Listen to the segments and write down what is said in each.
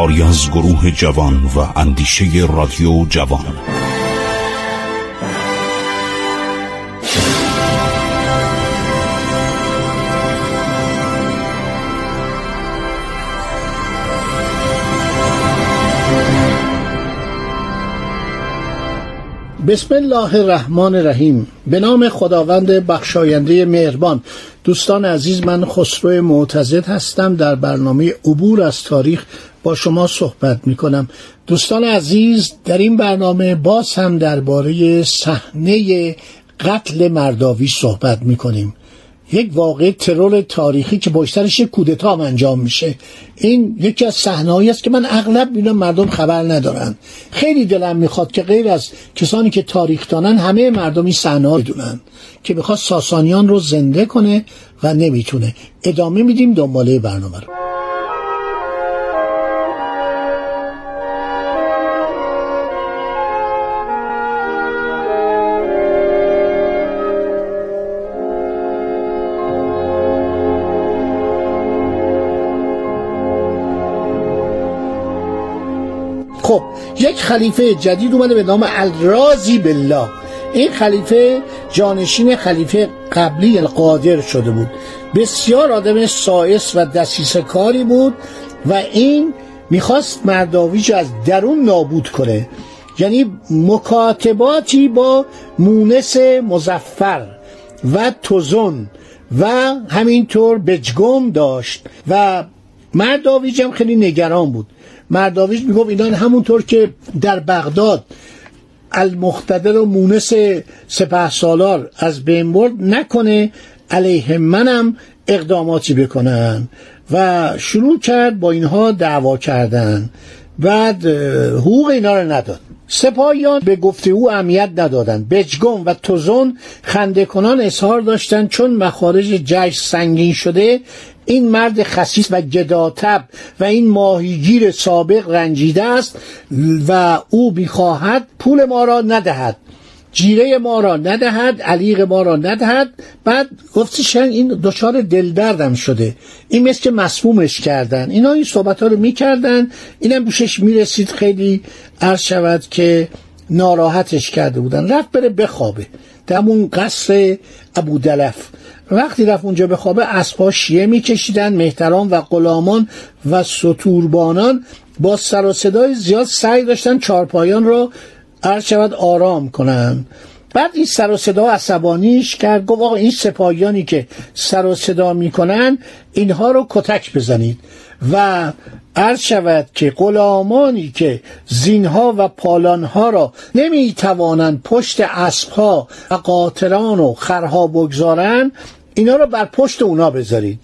کاری از گروه جوان و اندیشه رادیو جوان. بسم الله الرحمن الرحیم. به نام خداوند بخشاینده مهربان. دوستان عزیز من خسرو معتزد هستم. در برنامه عبور از تاریخ با شما صحبت می کنم دوستان عزیز در این برنامه باز هم درباره صحنه قتل مرداوی صحبت می کنیم یک واقع ترور تاریخی که پشترش کودتا انجام میشه. این یکی از صحنه‌ای است که من اغلب می‌بینم مردم خبر ندارن. خیلی دلم می‌خواد که غیر از کسانی که تاریخ دانن همه مردم این صحنه بدونن که می‌خواد ساسانیان رو زنده کنه و نمی‌تونه. ادامه میدیم دنباله برنامه رو. خب یک خلیفه جدید اومده به نام الرازی بالله. این خلیفه جانشین خلیفه قبلی القادر شده بود. بسیار آدم سایس و دسیس کاری بود و این می‌خواست مرداویج از درون نابود کنه. یعنی مکاتباتی با مونس مزفر و توزن و همینطور بجگم داشت و مرداویج هم خیلی نگران بود. مرداویج می‌گفت اینا همونطور که در بغداد المختدر و مونس سپه سالار از بین برد نکنه علیه منم اقداماتی بکنن. و شروع کرد با اینها دعوا کردن. بعد حقوق اینا رو نداد. سپاهیان به گفته او اهمیت ندادند بجگم و توزن خنده کنان اظهار داشتند چون مخارج جشن سنگین شده این مرد خسیس و گداتب و این ماهیگیر سابق رنجیده است و او می‌خواهد پول ما را ندهد جیره ما را ندهد علیق ما را ندهد. بعد گفتی شنگ این دچار دلدردم شده. این مثل که مسمومش کردن. اینا این صحبت ها رو می‌کردن. اینم دوشش می‌رسید خیلی عرض شود که ناراحتش کرده بودن. رفت بره بخوابه. در اون قصر ابو دلف. وقتی رفت اونجا بخوابه اسبها شیه میکشیدن مهتران و غلامان و ستوربانان با سر و صدای زیاد سعی داشتن چارپایان رو عرض شود آرام کنن. بعد این سر و صدا عصبانیش کرد. گفت آقا این سپاهیانی که سر و صدا می‌کنن اینها رو کتک بزنید. و عرض شود که غلامانی که زینها و پالانها را نمی‌توانند پشت اسبها و قاطران و خرها بگذارن اینا رو بر پشت اونا بذارید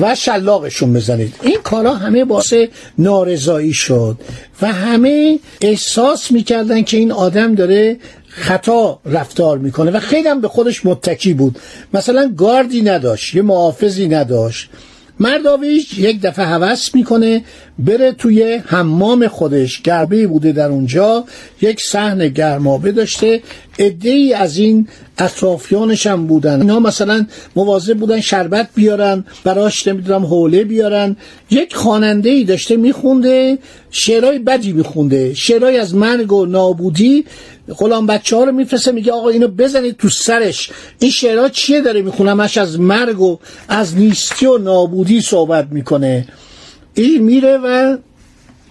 و شلاقشون بزنید. این کارا همه باعث نارضایی شد و همه احساس می‌کردن که این آدم داره خطا رفتار می‌کنه و خیلی هم به خودش متکی بود. مثلا گاردی نداشت یه محافظی نداشت. مرداویش یک دفعه هوس می‌کنه بره توی حمام خودش. گربه بوده در اونجا یک صحن گرمابه داشته. عده ای از این اطرافیانش هم بودن. اینا مثلا مواظب بودن شربت بیارن براش نمی‌دونم حوله بیارن. یک خواننده ای داشته میخونده شعرهای بدی میخونده. شعرهای از مرگ و نابودی غلام بچه ها رو میفرسته میگه آقا اینو بزنید تو سرش. این شعرها چیه داره میخونمش از مرگ و از نیستی و نابودی صحبت می‌کنه. این میره و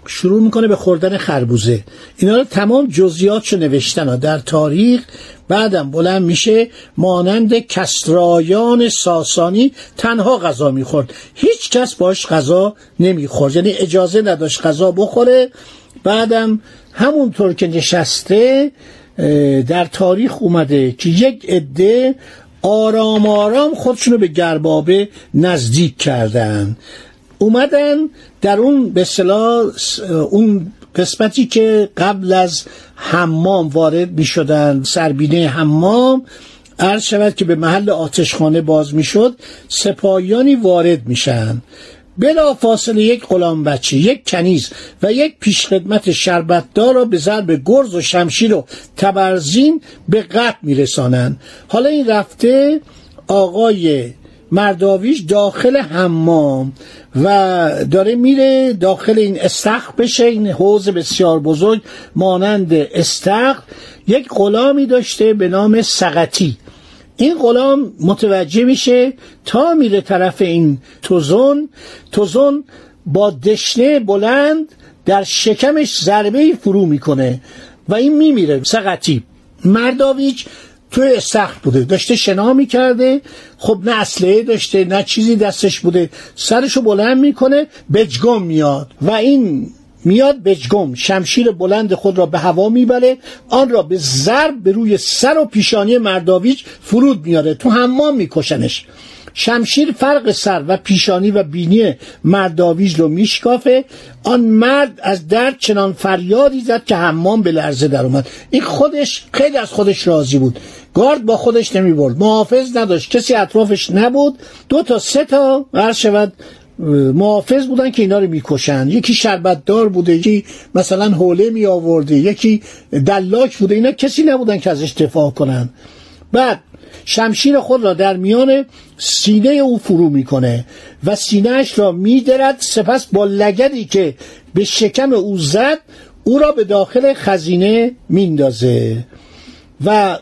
شروع می‌کنه به خوردن خربوزه. اینا رو تمام جزئیاتشو نوشتن. در تاریخ بعدم بلند میشه مانند کسرایان ساسانی تنها غذا می‌خورد. هیچ کس باش غذا نمی‌خورد. یعنی اجازه نداشت غذا بخوره. بعدم همونطور که نشسته در تاریخ اومده که یک عده آرام آرام خودشونو به گربابه نزدیک کردن. اومدن در اون به اون قسمتی که قبل از حمام وارد می شدن سربینه حمام عرض شود که به محل آتشخانه باز می شد سپاهیانی وارد میشن. بلا فاصله یک غلام بچه یک کنیز و یک پیشخدمت شربتدار را به ضرب گرز و شمشیر و تبرزین به قتل میرسانند. حالا این رفته آقای مرداویش داخل حمام و داره میره داخل این استخر بشه. این حوز بسیار بزرگ مانند استخر. یک غلامی داشته به نام سقطی. این غلام متوجه میشه تا میره طرف این توزون توزون با دشنه بلند در شکمش ضربه فرو می‌کنه و این میمیره. سقطی. مرداویچ توی استخر بوده. داشته شنا می‌کرده. خب نه اسلحه داشته نه چیزی دستش بوده. سرشو بلند می‌کنه بجگم میاد. و این میاد بجگم شمشیر بلند خود را به هوا می‌بره آن را به ضرب به روی سر و پیشانی مرداویچ فرود میاره تو حمام میکشنش. شمشیر فرق سر و پیشانی و بینی مرداویج رو میشکافه آن مرد از درد چنان فریادی زد که حمام به لرزه در اومد. این خودش خیلی از خودش راضی بود. گارد با خودش نمی برد محافظ نداشت. کسی اطرافش نبود. دو تا سه تا شود محافظ بودن که اینا رو می‌کشن یکی شربتدار بوده یکی مثلا حوله می آورده یکی دلاک بوده. اینا کسی نبودن که ازش دفاع کنن بعد شمشیر خود را در میان سینه او فرو می‌کنه و سینهش را میدرد. سپس با لگدی که به شکم او زد او را به داخل خزینه میندازه. و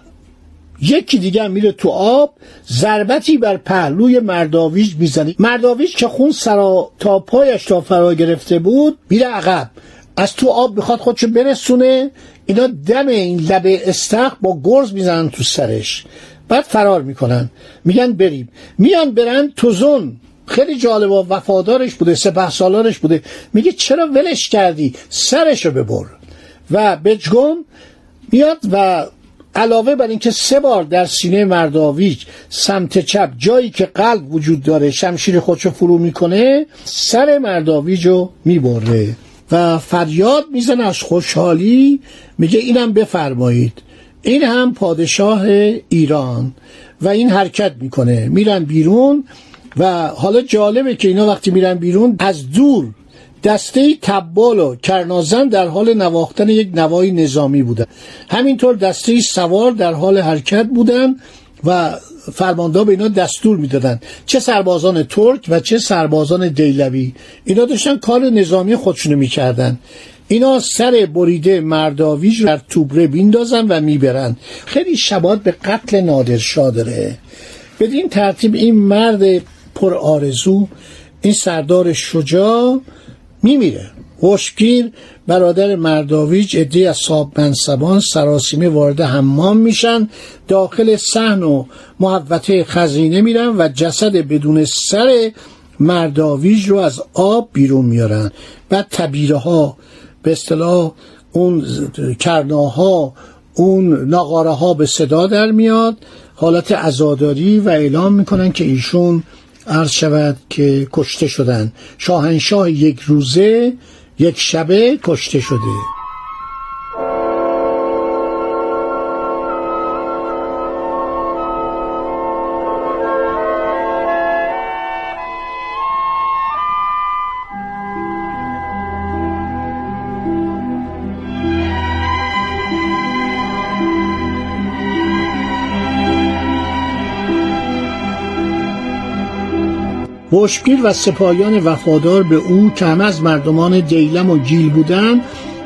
یکی دیگه میره تو آب ضربتی بر پهلوی مرداویج می‌زنه. مرداویج که خون سرا تا پایش را فرا گرفته بود میره عقب. از تو آب می‌خواد خودشو برسونه. اینا دم این لبه استخ با گرز می‌زنن تو سرش. بعد فرار می‌کنن. میگن بریم. میان برن توزون خیلی جالب و وفادارش بوده سپه سالارش بوده. میگه چرا ولش کردی؟ سرشو ببر. و بجگم میاد و علاوه بر اینکه سه بار در سینه مرداویج سمت چپ جایی که قلب وجود داره شمشیر خودشو فرو می‌کنه سر مرداویج رو می‌بره و فریاد می‌زنه از خوشحالی میگه اینم بفرمایید. این هم پادشاه ایران و این حرکت می‌کنه. میرن بیرون و حالا جالبه که اینا وقتی میرن بیرون از دور دسته تبال و کرنازن در حال نواختن یک نوای نظامی بودن. همینطور دسته سوار در حال حرکت بودن و فرمانده به اینا دستور می‌دادن چه سربازان ترک و چه سربازان دیلوی. اینا داشتن کار نظامی خودشونو می‌کردن. اینا سر بریده مرداویج در توبره بیندازن و می‌برن. خیلی شبات به قتل نادرشاه داره. بدین ترتیب این مرد پر آرزو این سردار شجاع میمیره. خوشگیر برادر مرداویج ادی از صاحب منصبان سراسیمه وارد حمام میشن داخل صحن و محوطه خزینه میرن و جسد بدون سر مرداویج رو از آب بیرون میارن بعد تبیره ها به اصطلاح اون کرناها اون ناقاره ها به صدا در میاد. حالت عزاداری و اعلام می‌کنن که ایشون عرض شود که کشته شدن. شاهنشاه یک روزه یک شبه کشته شده. بشگیر و سپاهیان وفادار به او که همه از مردمان دیلم و گیل بودند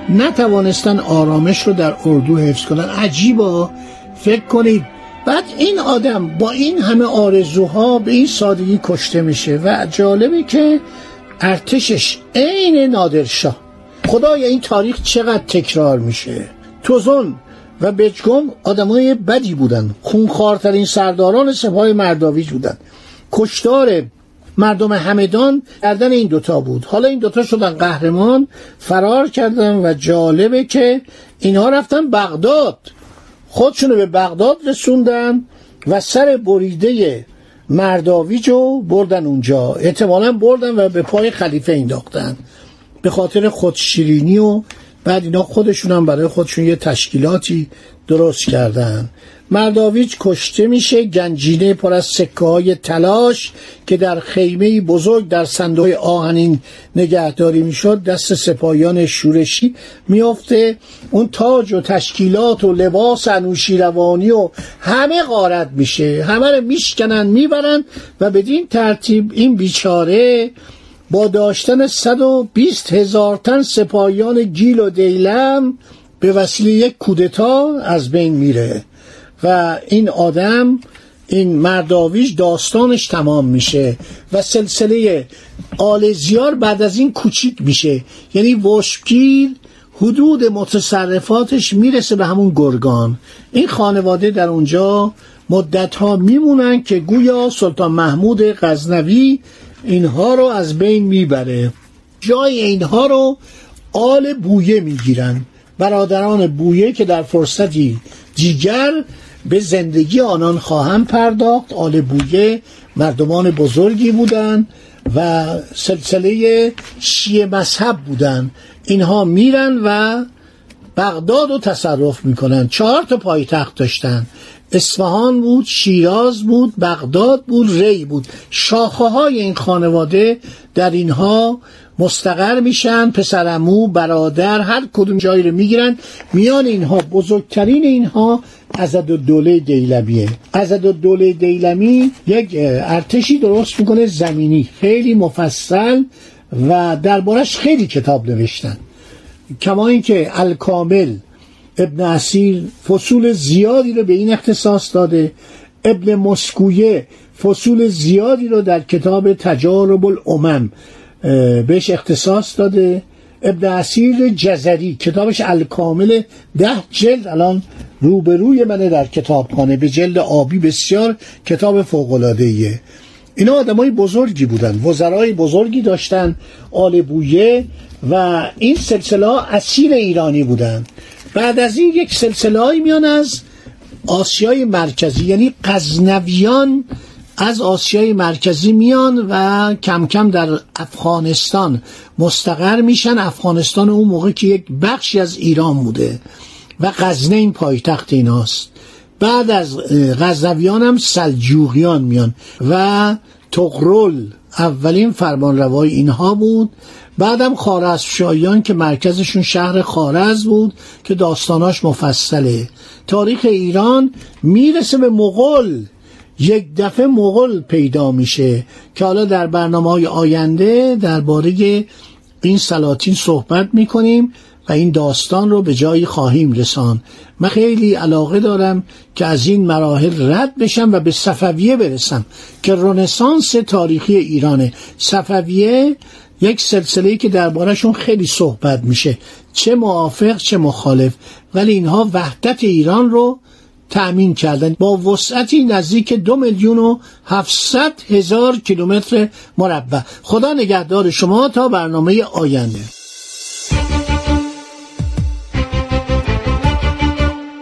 نتوانستن آرامش رو در اردو حفظ کنن. عجیبا فکر کنید. بعد این آدم با این همه آرزوها به این سادگی کشته میشه و جالبه که ارتشش عین نادرشاه. خدای این تاریخ چقدر تکرار میشه؟ توزون و بجگم آدمای بدی بودن. خونخوارترین سرداران سپاه مرداویج بودن. کشتار مردم همدان گردن این دوتا بود. حالا این دوتا شدن قهرمان فرار کردن و جالبه که اینها رفتن بغداد. خودشونو به بغداد رسوندن و سر بریده مرداویج رو بردن اونجا. احتمالا بردن و به پای خلیفه انداختن به خاطر خودشیرینی و بعد اینا خودشون هم برای خودشون یه تشکیلاتی درست کردن. مرداویچ کشته میشه گنجینه پر از سکه های تلاش که در خیمه بزرگ در صندوق آهنین نگهداری می‌شد. دست سپاهیان شورشی میافته. اون تاج و تشکیلات و لباس انوشیروانی و همه غارت میشه. همه رو میشکنن می‌برن و بدین ترتیب این بیچاره با داشتن 120 هزار تن سپاهیان گیل و دیلم به وسیله یک کودتا از بین میره و این آدم این مرداویش داستانش تمام میشه و سلسله آلزیار بعد از این کوچیک میشه. یعنی وشگیر حدود متصرفاتش می‌رسه به همون گرگان. این خانواده در اونجا مدت ها میمونن که گویا سلطان محمود غزنوی اینها رو از بین می‌بره. جای اینها رو آل بویه می‌گیرن. برادران بویه که در فرصتی دیگر به زندگی آنان خواهم پرداخت. آل بویه مردمان بزرگی بودند و سلسله شیعه مذهب بودند. اینها میرن و بغداد رو تصرف می‌کنن. چهار تا پایتخت داشتن. اصفهان بود شیراز بود بغداد بود ری بود. شاخه های این خانواده در اینها مستقر میشن پسرمو برادر هر کدوم جایی رو می‌گیرن. میان اینها بزرگترین اینها ازد دوله دیلمیه. ازد دوله دیلمی یک ارتشی درست می‌کنه زمینی خیلی مفصل و دربارش خیلی کتاب نوشتن. کما اینکه الکامل ابن اصیل فصول زیادی رو به این اختصاص داده. ابن مسکویه فصول زیادی رو در کتاب تجارب الامم بهش اختصاص داده. ابن اصیل جزری کتابش الکامل ده جلد الان روبروی منه در کتابخانه به جلد آبی بسیار کتاب فوقلادهیه اینا آدمای بزرگی بودن وزرای بزرگی داشتن آل بویه و این سلسله اسیر ایرانی بودن. بعد از این یک سلسله میان از آسیای مرکزی یعنی قزنویان از آسیای مرکزی میان و کم کم در افغانستان مستقر میشن. افغانستان اون موقع که یک بخشی از ایران بوده و غزنه این پایتخت ایناست. بعد از غزنویان هم سلجوقیان میان و تغرل اولین فرمانروای اینها بود. بعدم خارزمشاهیان که مرکزشون شهر خارز بود که داستاناش مفصله. تاریخ ایران می‌رسه به مغل یک دفعه مغل پیدا میشه که حالا در برنامه های آینده درباره این سلاطین صحبت می‌کنیم. و این داستان رو به جایی خواهیم رسان من خیلی علاقه دارم که از این مراحل رد بشم و به صفویه برسم که رنسانس تاریخی ایرانه. صفویه یک سلسله که دربارهشون خیلی صحبت میشه. چه موافق چه مخالف. ولی اینها وحدت ایران رو تأمین کردن. با وسعتی نزدیک دو میلیون و هفتصد هزار کیلومتر مربع. خدا نگهدار شما تا برنامه آینده.